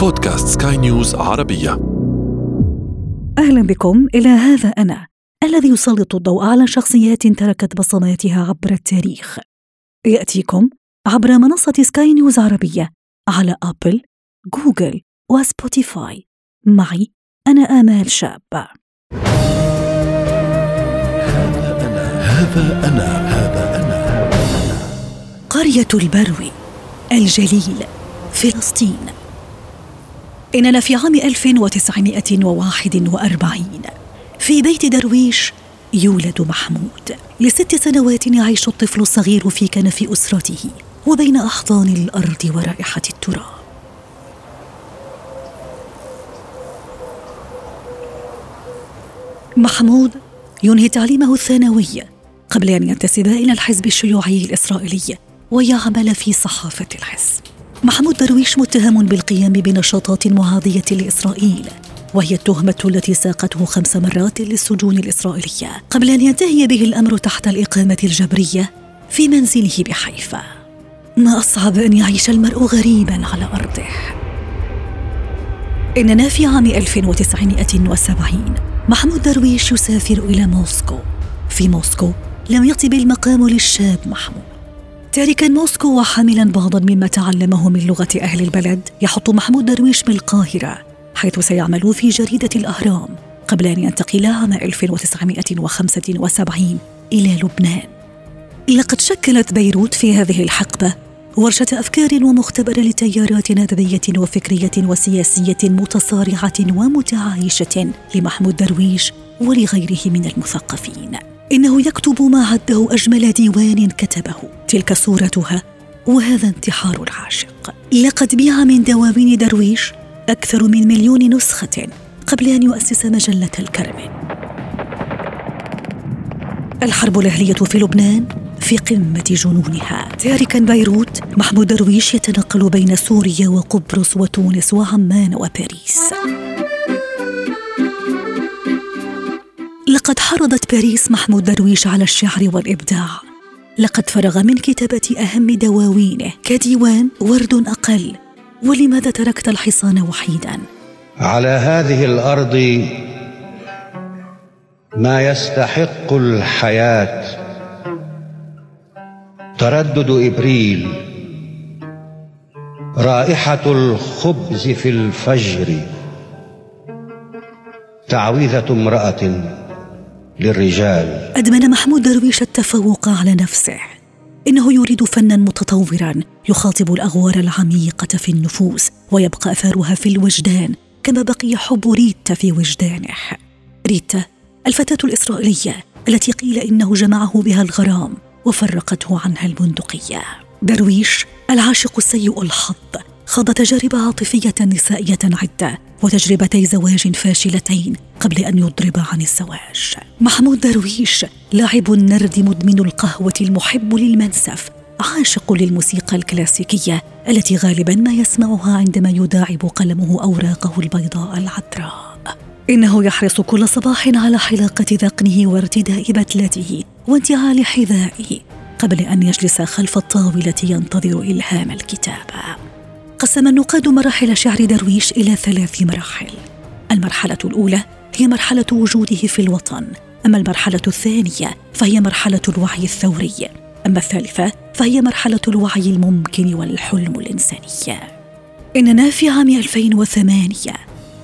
بودكاست سكاي نيوز عربية. أهلا بكم إلى هذا أنا الذي يسلط الضوء على شخصيات تركت بصماتها عبر التاريخ. يأتيكم عبر منصة سكاي نيوز عربية على Apple، Google و Spotify معي أنا آمال شاب. هذا أنا هذا أنا قرية البروي الجليل فلسطين. إننا في عام 1941 في بيت درويش يولد محمود. لست سنوات يعيش الطفل الصغير في كنف أسرته وبين أحضان الأرض ورائحة التراب. محمود ينهي تعليمه الثانوي قبل أن ينتسب إلى الحزب الشيوعي الإسرائيلي ويعمل في صحافة الحزب. محمود درويش متهم بالقيام بنشاطات معادية لإسرائيل وهي التهمة التي ساقته خمس مرات للسجون الإسرائيلية قبل أن ينتهي به الأمر تحت الإقامة الجبرية في منزله بحيفا. ما أصعب أن يعيش المرء غريبا على أرضه. إننا في عام 1970 محمود درويش يسافر إلى موسكو. في موسكو لم يطب المقام للشاب محمود. تاركا موسكو وحاملا بعضا مما تعلمه من لغة أهل البلد يحط محمود درويش بالقاهرة حيث سيعمل في جريدة الأهرام قبل أن ينتقل عام 1975 إلى لبنان. لقد شكلت بيروت في هذه الحقبة ورشة أفكار ومختبر لتيارات أدبية وفكرية وسياسية متصارعة ومتعايشة لمحمود درويش ولغيره من المثقفين. إنه يكتب ما عده أجمل ديوان كتبه. تلك صورتها وهذا انتحار العاشق. لقد بيع من دواوين درويش أكثر من مليون نسخة قبل أن يؤسس مجلة الكرم. الحرب الأهلية في لبنان في قمة جنونها. تاركا بيروت محمود درويش يتنقل بين سوريا وقبرص وتونس وعمان وباريس. لقد حرضت باريس محمود درويش على الشعر والإبداع. لقد فرغ من كتابة أهم دواوينه كديوان ورد أقل. ولماذا تركت الحصان وحيدا؟ على هذه الأرض ما يستحق الحياة. تردد إبريل. رائحة الخبز في الفجر. تعويذة امرأة. للرجال. أدمن محمود درويش التفوق على نفسه. إنه يريد فنا متطورا يخاطب الأغوار العميقة في النفوس ويبقى أثرها في الوجدان كما بقي حب ريتا في وجدانه. ريتا الفتاة الإسرائيلية التي قيل إنه جمعه بها الغرام وفرقته عنها البندقية درويش العاشق السيء الحظ خاض تجارب عاطفية نسائية عدة وتجربتي زواج فاشلتين قبل أن يضرب عن الزواج. محمود درويش لاعب النرد مدمن القهوة المحب للمنسف عاشق للموسيقى الكلاسيكية التي غالبا ما يسمعها عندما يداعب قلمه أوراقه البيضاء العذراء. إنه يحرص كل صباح على حلاقة ذقنه وارتداء بتلته وانتعال حذائه قبل أن يجلس خلف الطاولة ينتظر إلهام الكتابة. قسم النقاد مراحل شعر درويش إلى ثلاث مراحل. المرحلة الأولى هي مرحلة وجوده في الوطن. أما المرحلة الثانية فهي مرحلة الوعي الثوري. أما الثالثة فهي مرحلة الوعي الممكن والحلم الإنساني. إننا في عام 2008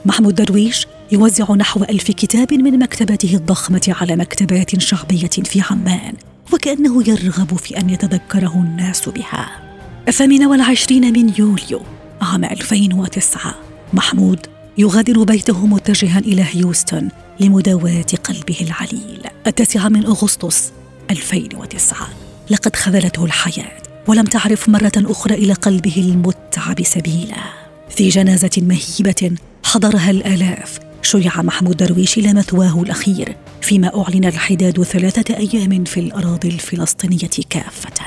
محمود درويش يوزع نحو ألف كتاب من مكتبته الضخمة على مكتبات شعبية في عمان وكأنه يرغب في أن يتذكره الناس بها. الثامن والعشرين من يوليو عام 2009 محمود يغادر بيته متجها إلى هيوستن لمداواة قلبه العليل. التاسع من أغسطس 2009 لقد خذلته الحياة ولم تعرف مرة أخرى إلى قلبه المتعب سبيلا. في جنازة مهيبة حضرها الآلاف. شيع محمود درويش إلى مثواه الأخير فيما أعلن الحداد ثلاثة أيام في الأراضي الفلسطينية كافة.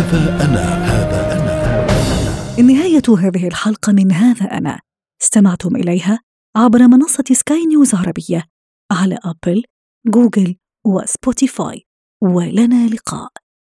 هذا أنا هذا أنا. نهاية هذه الحلقة من هذا أنا. استمعتم إليها عبر منصة سكاي نيوز عربية على Apple، Google و Spotify. ولنا لقاء.